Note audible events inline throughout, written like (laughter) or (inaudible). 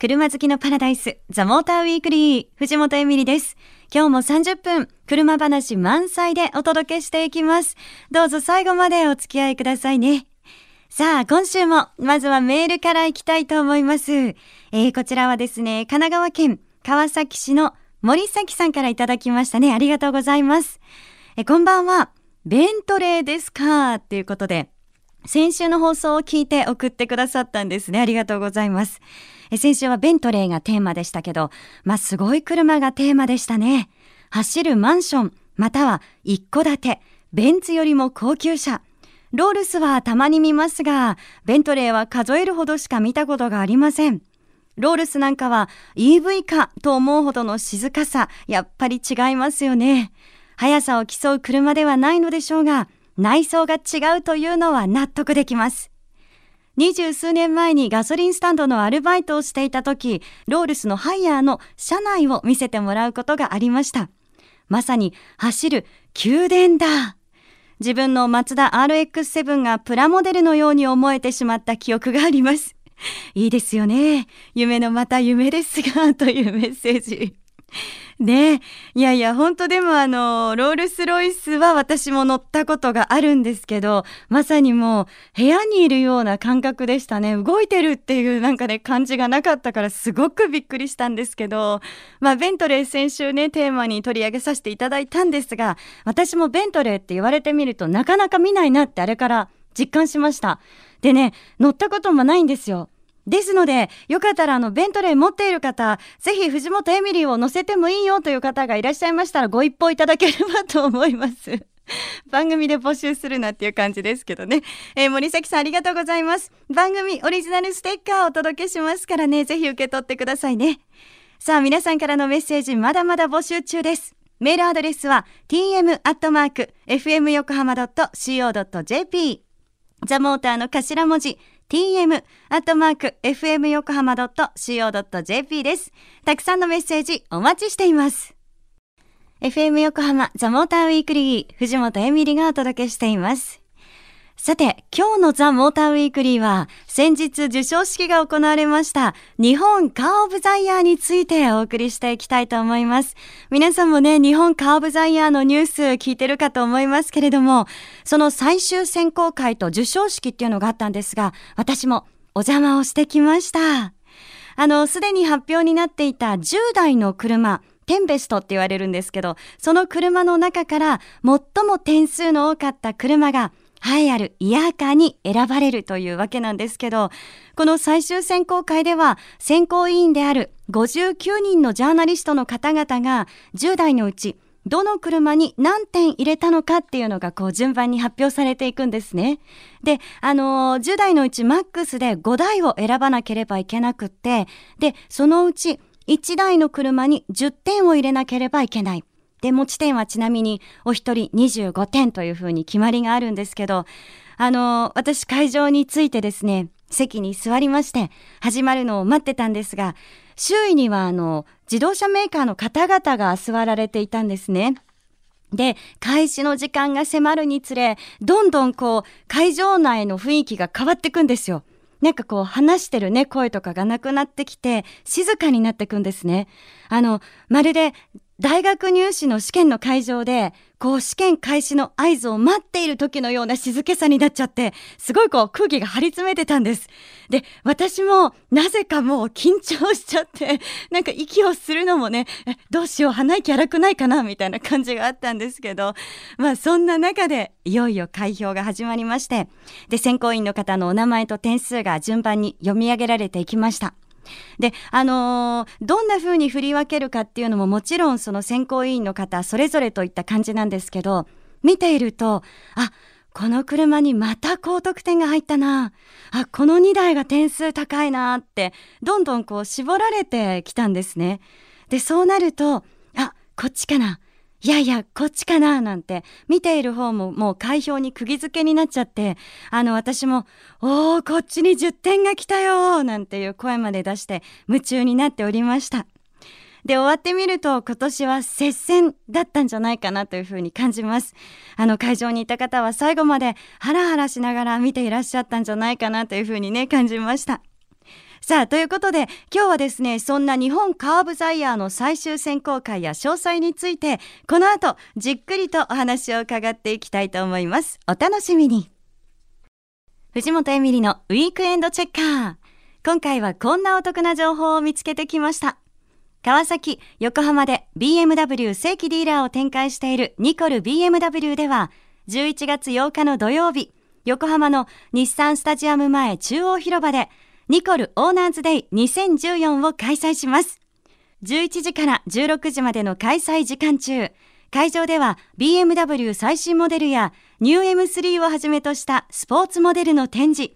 車好きのパラダイス、ザ・モーターウィークリー、藤本エミリです。今日も30分、車話満載でお届けしていきます。どうぞ最後までお付き合いくださいね。さあ、今週も、まずはメールからいきたいと思います。えー、こちらはですね、神奈川県川崎市の森崎さんからいただきましたね。ありがとうございます。えこんばんは。ベントレーですか？っていうことで、先週の放送を聞いて送ってくださったんですね。ありがとうございます。先週はベントレーがテーマでしたけど、まあ、すごい車がテーマでしたね。走るマンション、または一戸建て、ベンツよりも高級車。ロールスはたまに見ますが、ベントレーは数えるほどしか見たことがありません。ロールスなんかは EV かと思うほどの静かさ、やっぱり違いますよね。速さを競う車ではないのでしょうが、内装が違うというのは納得できます。二十数年前にガソリンスタンドのアルバイトをしていた時、ロールスのハイヤーの車内を見せてもらうことがありました。まさに走る宮殿だ。自分のマツダ RX7 がプラモデルのように思えてしまった記憶があります。いいですよね。夢のまた夢ですが、というメッセージ。(laughs) ねいやいや、本当でもあの、ロールスロイスは私も乗ったことがあるんですけど、まさにもう部屋にいるような感覚でしたね。動いてるっていうなんかね、感じがなかったからすごくびっくりしたんですけど、まあ、ベントレー先週ね、テーマに取り上げさせていただいたんですが、私もベントレーって言われてみるとなかなか見ないなってあれから実感しました。でね、乗ったこともないんですよ。ですので、よかったらあの、ベントレー持っている方、ぜひ藤本エミリーを乗せてもいいよという方がいらっしゃいましたらご一報いただければと思います。(laughs) 番組で募集するなっていう感じですけどね。えー、森崎さんありがとうございます。番組オリジナルステッカーをお届けしますからね、ぜひ受け取ってくださいね。さあ、皆さんからのメッセージまだまだ募集中です。メールアドレスは tm.fmyokohama.co.jp ザモーターの頭文字 tm アットマーク fm 横浜 .co.jp です。たくさんのメッセージお待ちしています。FM 横浜ザ・モーターウィークリー藤本エミリがお届けしています。さて、今日のザ・モーターウィークリーは、先日授賞式が行われました、日本カー・オブ・ザ・イヤーについてお送りしていきたいと思います。皆さんもね、日本カー・オブ・ザ・イヤーのニュース聞いてるかと思いますけれども、その最終選考会と授賞式っていうのがあったんですが、私もお邪魔をしてきました。あの、すでに発表になっていた10台の車、テンベストって言われるんですけど、その車の中から最も点数の多かった車が栄えあるイヤーカーに選ばれるというわけなんですけど、この最終選考会では選考委員である59人のジャーナリストの方々が10代のうちどの車に何点入れたのかっていうのがこう順番に発表されていくんですね。で、あのー、10代のうちマックスで5台を選ばなければいけなくって、で、そのうち1台の車に10点を入れなければいけない。で、持ち点はちなみにお一人25点というふうに決まりがあるんですけど、あの、私会場についてですね、席に座りまして、始まるのを待ってたんですが、周囲にはあの、自動車メーカーの方々が座られていたんですね。で、開始の時間が迫るにつれ、どんどんこう、会場内の雰囲気が変わっていくんですよ。なんかこう話してるね、声とかがなくなってきて、静かになっていくんですね。あの、まるで大学入試の試験の会場で、こう試験開始の合図を待っている時のような静けさになっちゃって、すごいこう空気が張り詰めてたんです。で、私もなぜかもう緊張しちゃって、(laughs) なんか息をするのもね、どうしよう、鼻息荒くないかなみたいな感じがあったんですけど、まあそんな中でいよいよ開票が始まりまして、で、選考委員の方のお名前と点数が順番に読み上げられていきました。で、あのー、どんな風に振り分けるかっていうのももちろんその選考委員の方それぞれといった感じなんですけど、見ていると、あ、この車にまた高得点が入ったな。あ、この2台が点数高いなって、どんどんこう絞られてきたんですね。で、そうなると、あ、こっちかな。いやいや、こっちかななんて、見ている方ももう開票に釘付けになっちゃって、あの、私も、おー、こっちに10点が来たよなんていう声まで出して夢中になっておりました。で、終わってみると今年は接戦だったんじゃないかなというふうに感じます。あの会場にいた方は最後までハラハラしながら見ていらっしゃったんじゃないかなというふうにね、感じました。さあ、ということで、今日はですね、そんな日本カーブザイヤーの最終選考会や詳細について、この後、じっくりとお話を伺っていきたいと思います。お楽しみに。藤本エミリのウィークエンドチェッカー。今回はこんなお得な情報を見つけてきました。川崎、横浜で BMW 正規ディーラーを展開しているニコル BMW では、11月8日の土曜日、横浜の日産スタジアム前中央広場で、ニコルオーナーズデイ2014を開催します。11時から16時までの開催時間中、会場では BMW 最新モデルやニュー M3 をはじめとしたスポーツモデルの展示、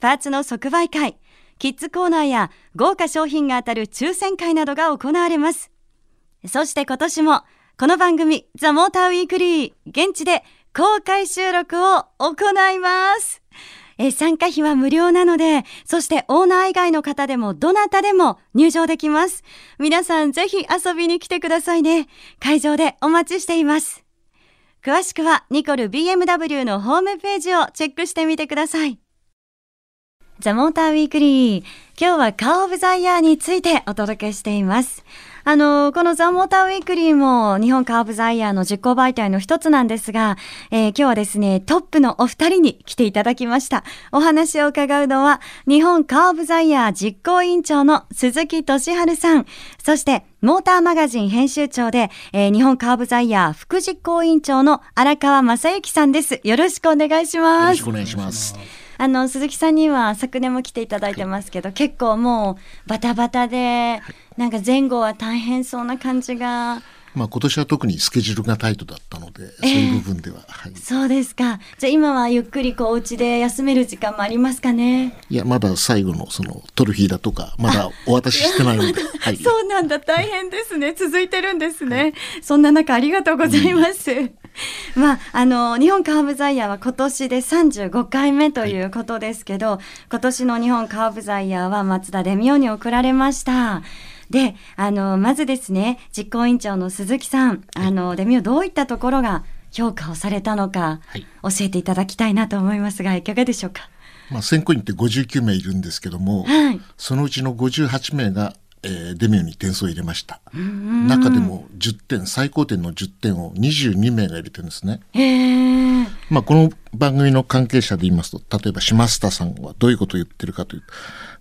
パーツの即売会、キッズコーナーや豪華商品が当たる抽選会などが行われます。そして今年もこの番組ザ・モーターウィークリー現地で公開収録を行います。え参加費は無料なので、そしてオーナー以外の方でもどなたでも入場できます。皆さんぜひ遊びに来てくださいね。会場でお待ちしています。詳しくはニコル BMW のホームページをチェックしてみてください。ザ・モーターウィークリー。今日はカー・オブ・ザ・イヤーについてお届けしています。あの、このザ・モーターウィークリーも日本カーブザイヤーの実行媒体の一つなんですが、えー、今日はですね、トップのお二人に来ていただきました。お話を伺うのは、日本カーブザイヤー実行委員長の鈴木俊治さん、そして、モーターマガジン編集長で、えー、日本カーブザイヤー副実行委員長の荒川正幸さんです。よろしくお願いします。よろしくお願いします。あの鈴木さんには昨年も来ていただいてますけど、はい、結構もうバタバタで、はい、なんか前後は大変そうな感じが。まあ今年は特にスケジュールがタイトだったので、そういう部分では、はい、そうですか。じゃあ今はゆっくりこうお家で休める時間もありますかね。いやまだ最後のそのトロフィーだとかまだお渡ししてないので、(laughs) はい、そうなんだ。大変ですね。続いてるんですね。そんな中ありがとうございます。うん (laughs) まあ、あの日本カーブザイヤーは今年で35回目ということですけど、はい、今年の日本カーブザイヤーは松田デミオに贈られました。で、あのまずですね実行委員長の鈴木さん、あのデミオどういったところが評価をされたのか、教えていただきたいなと思いますがいかがでしょうか？まあ、選考員って59名いるんですけども、はい、そのうちの58名がえー、デミオに点数を入れました。中でも10点最高点の10点を22名が入れてるんですね、まあ、この番組の関係者で言いますと例えば島下さんはどういうことを言ってるかというと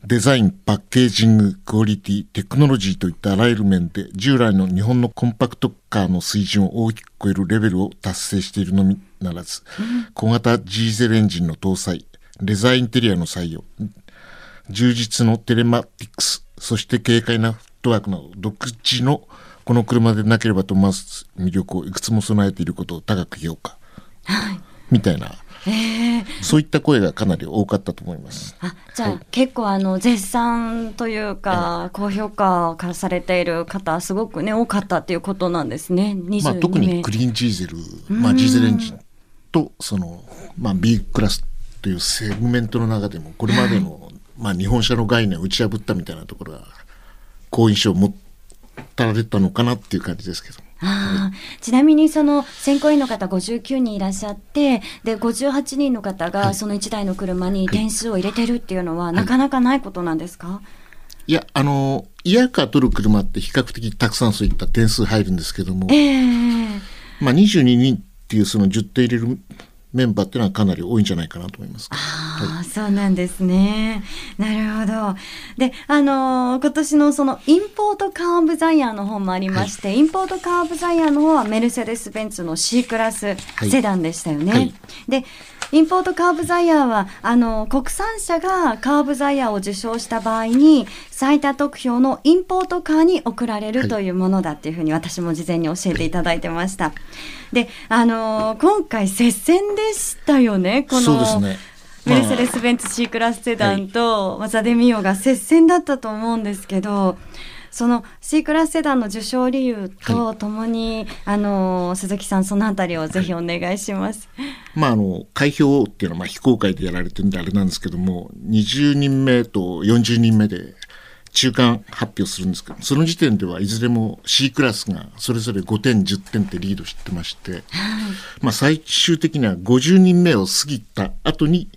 デザインパッケージングクオリティテクノロジーといったあらゆる面で従来の日本のコンパクトカーの水準を大きく超えるレベルを達成しているのみならず、小型 G ゼルエンジンの搭載レザーインテリアの採用充実のテレマティクスそして軽快なフットワークの独自のこの車でなければとます魅力をいくつも備えていることを高く評価、はい、みたいな、えー、そういった声がかなり多かったと思います。あじゃあ、はい、結構あの絶賛というか、高評価からされている方すごくね多かったっていうことなんですね。まあ、特にクリーンジーゼル、まあ、ジーゼルエンジンとその、まあ、B クラスというセグメントの中でもこれまでのまあ、日本車の概念を打ち破ったみたいなところが好印象を持たれたのかなっていう感じですけど。あちなみにその選考委員の方59人いらっしゃってで58人の方がその1台の車に点数を入れてるっていうのは、なかなかないことなんですか、いやあのイヤカー取る車って比較的たくさんそういった点数入るんですけども、えー、まあ、22人っていうその10点入れるメンバーっていうのはかなり多いんじゃないかなと思います。あはい、そうなんですね。なるほど。で、あのー、今年のそのインポートカーブザイヤーの方もありまして、はい、インポートカーブザイヤーの方はメルセデス・ベンツの C クラスセダンでしたよね。はい、で、インポートカーブザイヤーはあの国産車がカーブザイヤーを受賞した場合に最多得票のインポートカーに贈られるというものだっていうふうに私も事前に教えていただいてました。で、あのー、今回接戦でしたよね。このメルセデス・ベンツ C クラスセダンとマザデミオが接戦だったと思うんですけど。その C クラスセダンの受賞理由とともに、はい、あの鈴木さんそのあたりをぜひお願いします。まああの開票っていうのはまあ非公開でやられてるんであれなんですけども、20人目と40人目で中間発表するんですけど、その時点ではいずれも C クラスがそれぞれ5点10点ってリードしてまして、はい、まあ最終的には50人目を過ぎた後に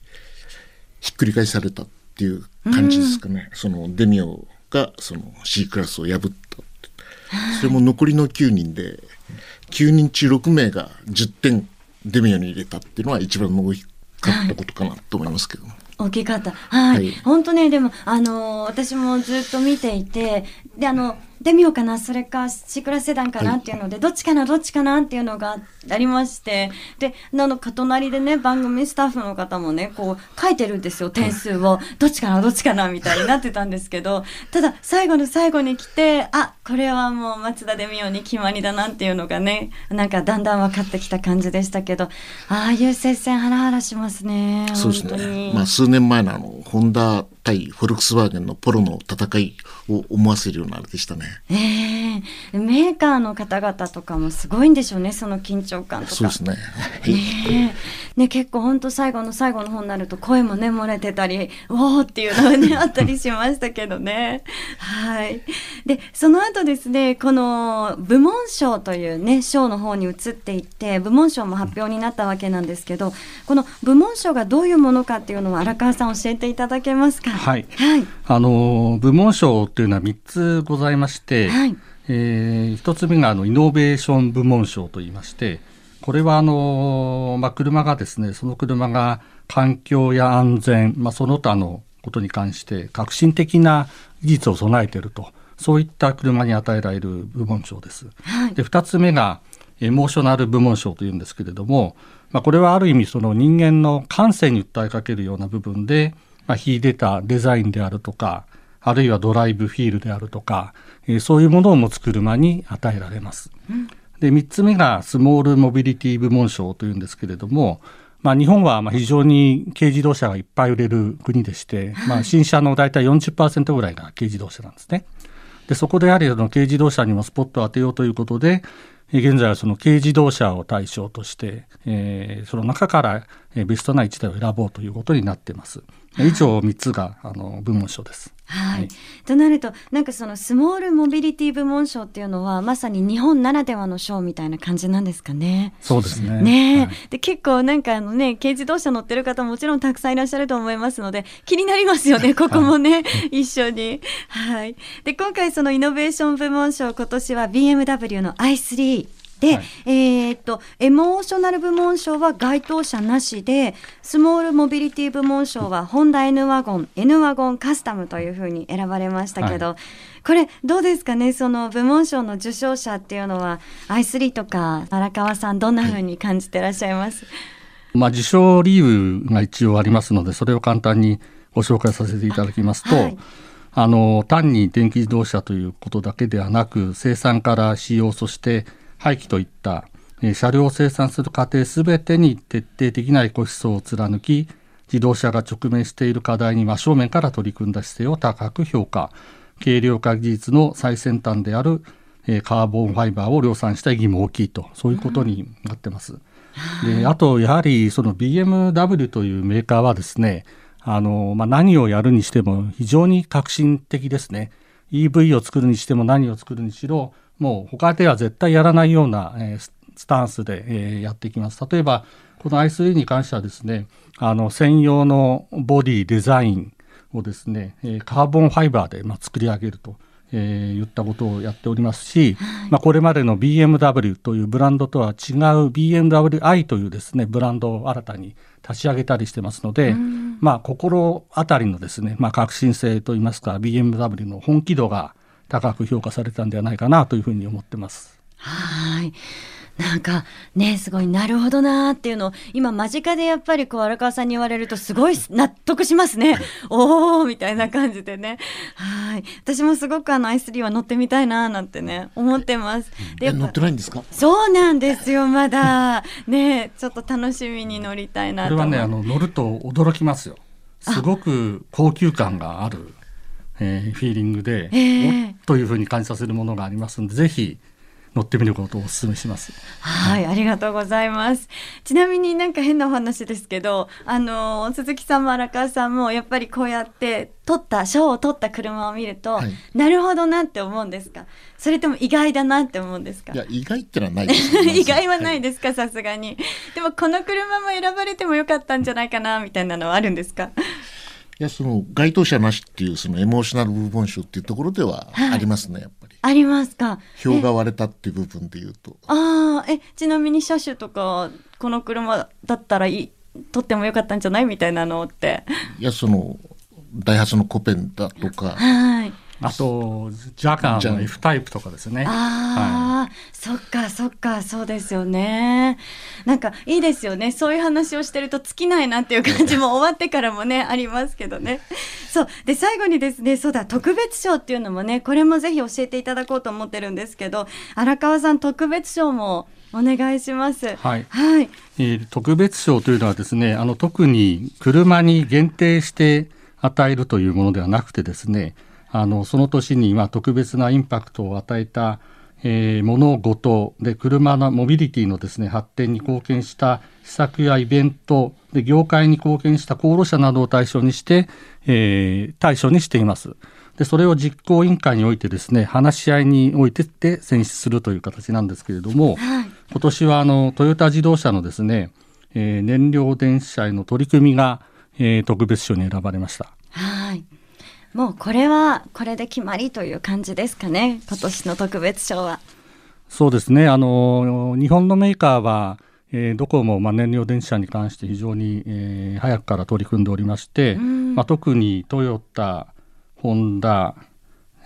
ひっくり返されたっっていう感じですかね。そのデミオがその C クラスを破った。それも残りの9人で、9人中6名が10点デミオに入れたっていうのは一番大きかったことかなと思いますけど。大きかった。はい。はい、本当ね、でも、あのー、私もずっと見ていて、で、あの、デミオかな。それかシクラセダンかなっていうので、はい、どっちかなどっちかなっていうのがありましてでなのか隣でね番組スタッフの方もねこう書いてるんですよ点数を、どっちかなどっちかなみたいになってたんですけど (laughs) ただ最後の最後に来てあこれはもう松田デミオに決まりだなっていうのがねなんかだんだん分かってきた感じでしたけどああいう接戦ハラハラしますねそうですね。まあ数年前のあのホンダ対フォルクスワーゲンのポロの戦いを思わせるようなあれでしたね。ええー、メーカーの方々とかもすごいんでしょうね、その緊張感とか。そうですね。ねね結構本当最後の最後の方になると声もね漏れてたり、おおっていうのがねあったりしましたけどね。はい。でその後ですね、この部門賞というね賞の方に移っていって部門賞も発表になったわけなんですけど、この部門賞がどういうものかっていうのを荒川さん教えていただけますか？はい、はい、あの部門賞というのは3つございまして、はい、えー、1つ目があのイノベーション部門賞といいましてこれはあの、まあ、車がですねその車が環境や安全、まあ、その他のことに関して革新的な技術を備えているとそういった車に与えられる部門賞です。はい、で2つ目がエモーショナル部門賞というんですけれども、まあ、これはある意味その人間の感性に訴えかけるような部分でまあ、秀でたデザインであるとか、あるいはドライブフィールであるとか、えー、そういうものを持つ車に与えられます。うん、で3つ目がスモールモビリティ部門賞というんですけれども、まあ、日本はまあ非常に軽自動車がいっぱい売れる国でして、(laughs) まあ、新車の大体40%ぐらいが軽自動車なんですね。でそこでやはり軽自動車にもスポットを当てようということで、現在はその軽自動車を対象として、えー、その中からベストな1台を選ぼうということになっています。以上3つがあの部門賞です。はい、はい、となるとなんかそのスモールモビリティ部門賞っていうのはまさに日本ならではの賞みたいな感じなんですかね。そうですね。ね、はい、で結構なんかあのね軽自動車乗ってる方もちろんたくさんいらっしゃると思いますので気になりますよね (laughs) ここもね、はい、(laughs) 一緒に。はい。で今回そのイノベーション部門賞今年は BMW の i3 で、はい、えー、っとエモーショナル部門賞は該当者なしでスモールモビリティ部門賞はホンダ N ワゴン N ワゴンカスタムというふうに選ばれましたけど、はい、これどうですかね？その部門賞の受賞者っていうのは i3 とか荒川さんどんなふうに感じてらっしゃいます、まあ、受賞理由が一応ありますのでそれを簡単にご紹介させていただきますと、はい。あの単に電気自動車ということだけではなく生産から使用そして廃棄といった、え車両を生産する過程すべてに徹底的なエコ思想を貫き自動車が直面している課題に真正面から取り組んだ姿勢を高く評価。軽量化技術の最先端である、えカーボンファイバーを量産した意義も大きいと。そういうことになってます。であとやはりその BMW というメーカーはですねあの、まあ、何をやるにしても非常に革新的ですね。EV を作るにしても何を作るにしろもう他では絶対やらないような、えー、スタンスで、えー、やっていきます。例えば、この i3 に関してはですね、あの、専用のボディデザインをですね、えー、カーボンファイバーで、まあ、作り上げると。えー、言ったことをやっておりますし、まあ、これまでの BMW というブランドとは違う BMWi というですねブランドを新たに立ち上げたりしてますので、まあ、心当たりのですね、まあ、革新性といいますか BMW の本気度が高く評価されたんではないかなというふうに思ってます。はい。なんかねすごいなるほどなーっていうのを今間近でやっぱりこう荒川さんに言われるとすごい納得しますね。おおみたいな感じでね。はい。私もすごくあの i3 は乗ってみたいなーなんてね思ってます。で乗ってないんですか？そうなんですよまだ。(laughs) ねちょっと楽しみに乗りたいなとこれはねあの乗ると驚きますよ。すごく高級感があるえー、フィーリングで、えー、というふうに感じさせるものがありますのでぜひ乗ってみることをお勧めします。はい、ありがとうございます。ちなみになんか変なお話ですけど、あの鈴木さんも荒川さんもやっぱりこうやって取った賞を取った車を見ると、はい、なるほどなって思うんですか？それとも意外だなって思うんですか？いや意外ってのはないです、(laughs) 意外はないですか、さすがに。でもこの車も選ばれてもよかったんじゃないかなみたいなのはあるんですか？いやその該当者なしっていうそのエモーショナル部分集っていうところではありますね、はい、やっぱり。ありますか？票が割れたっていう部分で言うと。ああえちなみに車種とかこの車だったらいい取ってもよかったんじゃない？みたいなのって。いやそのダイハツのコペンだとか。はい。あとジャカーの F タイプとかですね。ああ、はい、そっかそっかそうですよね。なんかいいですよね。そういう話をしてると尽きないなっていう感じも終わってからもね (laughs) ありますけどね。そうで最後にですねそうだ特別賞っていうのもねこれもぜひ教えていただこうと思ってるんですけど荒川さん特別賞もお願いします。はい。はい、えー、特別賞というのはですね、あの特に車に限定して与えるというものではなくてですね、あのその年にま特別なインパクトを与えた、えー、物事で車のモビリティのですね発展に貢献した施策やイベントで業界に貢献した功労者などを対象にして、えー、対象にしています。でそれを実行委員会においてですね話し合いにおいてで選出するという形なんですけれども、はい、今年はあのトヨタ自動車のですね、えー、燃料電車への取り組みが、えー、特別賞に選ばれました。はいもうこれはこれで決まりという感じですかね今年の特別賞は。そうですねあの日本のメーカーはえー、どこもまあ燃料電池車に関して非常に、えー、早くから取り組んでおりまして、まあ、特にトヨタ、ホンダ、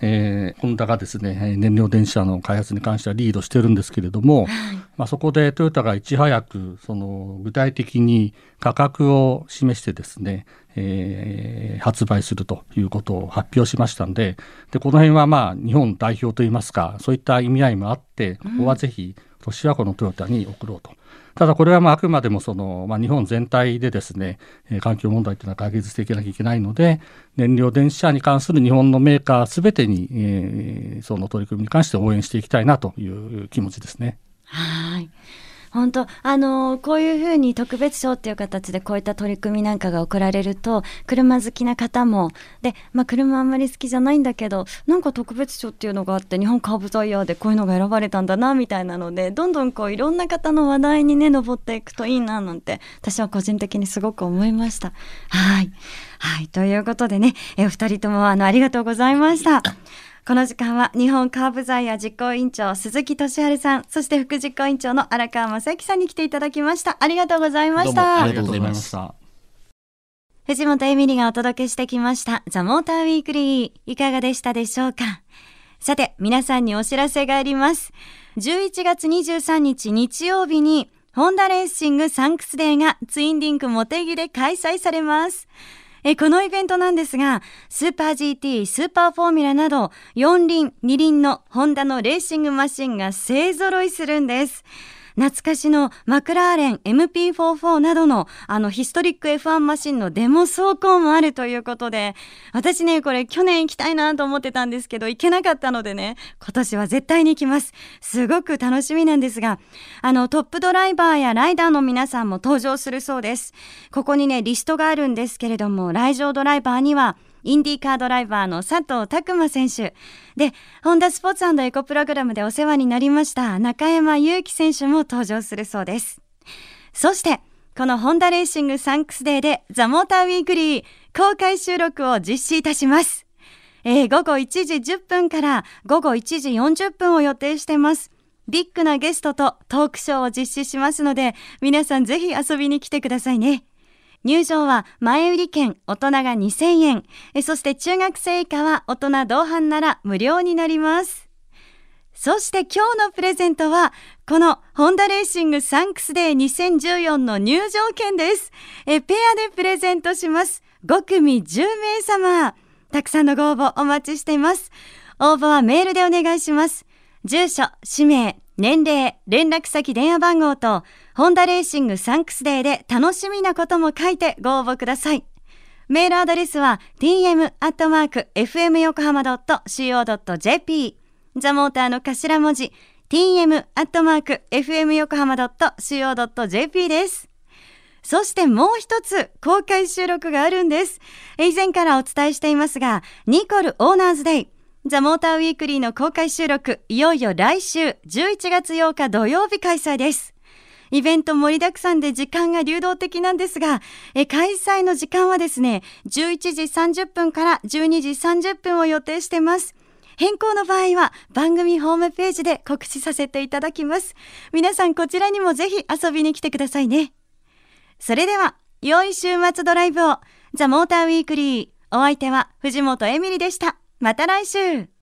えー、ホンダがですね燃料電池車の開発に関してはリードしてるんですけれども、はい、まあ、そこでトヨタがいち早くその具体的に価格を示してですね、えー、発売するということを発表しましたんででこの辺はまあ日本代表といいますかそういった意味合いもあってここはぜひ今年はこのトヨタに送ろうと。ただこれはまああくまでもその、まあ、日本全体でですね、えー、環境問題というのは解決していかなきゃいけないので燃料電池車に関する日本のメーカーすべてに、えー、その取り組みに関して応援していきたいなという気持ちですね。はい本当あのこういうふうに特別賞っていう形でこういった取り組みなんかが行られると車好きな方もで、まあ、車あんまり好きじゃないんだけどなんか特別賞っていうのがあって日本カーブザイヤーでこういうのが選ばれたんだなみたいなのでどんどんこういろんな方の話題にね上っていくといいななんて私は個人的にすごく思いました。はいはいということでねえお二人ともあのありがとうございました。この時間は日本カー・オブ・ザ・イヤー実行委員長鈴木俊治さん、そして副実行委員長の荒川正幸さんに来ていただきました。ありがとうございました。ありがとうございました。藤本エミリがお届けしてきました。ザ・モーター・ウィークリー。いかがでしたでしょうか？さて、皆さんにお知らせがあります。11月23日日曜日に、ホンダレーシングサンクスデーがツインリンクもてぎで開催されます。えこのイベントなんですが、スーパー GT、スーパーフォーミュラなど、4輪、2輪のホンダのレーシングマシンが勢揃いするんです。懐かしのマクラーレン MP44 などのあのヒストリック F1 マシンのデモ走行もあるということで、私ね、これ去年行きたいなと思ってたんですけど、行けなかったのでね、今年は絶対に行きます。すごく楽しみなんですが、あのトップドライバーやライダーの皆さんも登場するそうです。ここにね、リストがあるんですけれども、来場ドライバーには、インディーカードライバーの佐藤琢磨選手。で、ホンダスポーツエコプログラムでお世話になりました中山友貴選手も登場するそうです。そして、このホンダレーシングサンクスデーでザ・モーターウィークリー公開収録を実施いたします。えー、午後1時10分から午後1時40分を予定してます。ビッグなゲストとトークショーを実施しますので、皆さんぜひ遊びに来てくださいね。入場は前売り券大人が2000円。そして中学生以下は大人同伴なら無料になります。そして今日のプレゼントはこのホンダレーシングサンクスデー2014の入場券です。えペアでプレゼントします。5組10名様。たくさんのご応募お待ちしています。応募はメールでお願いします。住所氏名年齢、連絡先、電話番号と、ホンダレーシングサンクスデーで楽しみなことも書いてご応募ください。メールアドレスは tm.fmyokohama.co.jp ザモーターの頭文字 tm.fmyokohama.co.jp です。そしてもう一つ公開収録があるんです。以前からお伝えしていますが、ニコルオーナーズデイザ・モーターウィークリーの公開収録、いよいよ来週11月8日土曜日開催です。イベント盛りだくさんで時間が流動的なんですが、え開催の時間はですね、11時30分から12時30分を予定してます。変更の場合は番組ホームページで告知させていただきます。皆さんこちらにもぜひ遊びに来てくださいね。それでは、良い週末ドライブを、ザ・モーターウィークリー。お相手は藤本エミリでした。また来週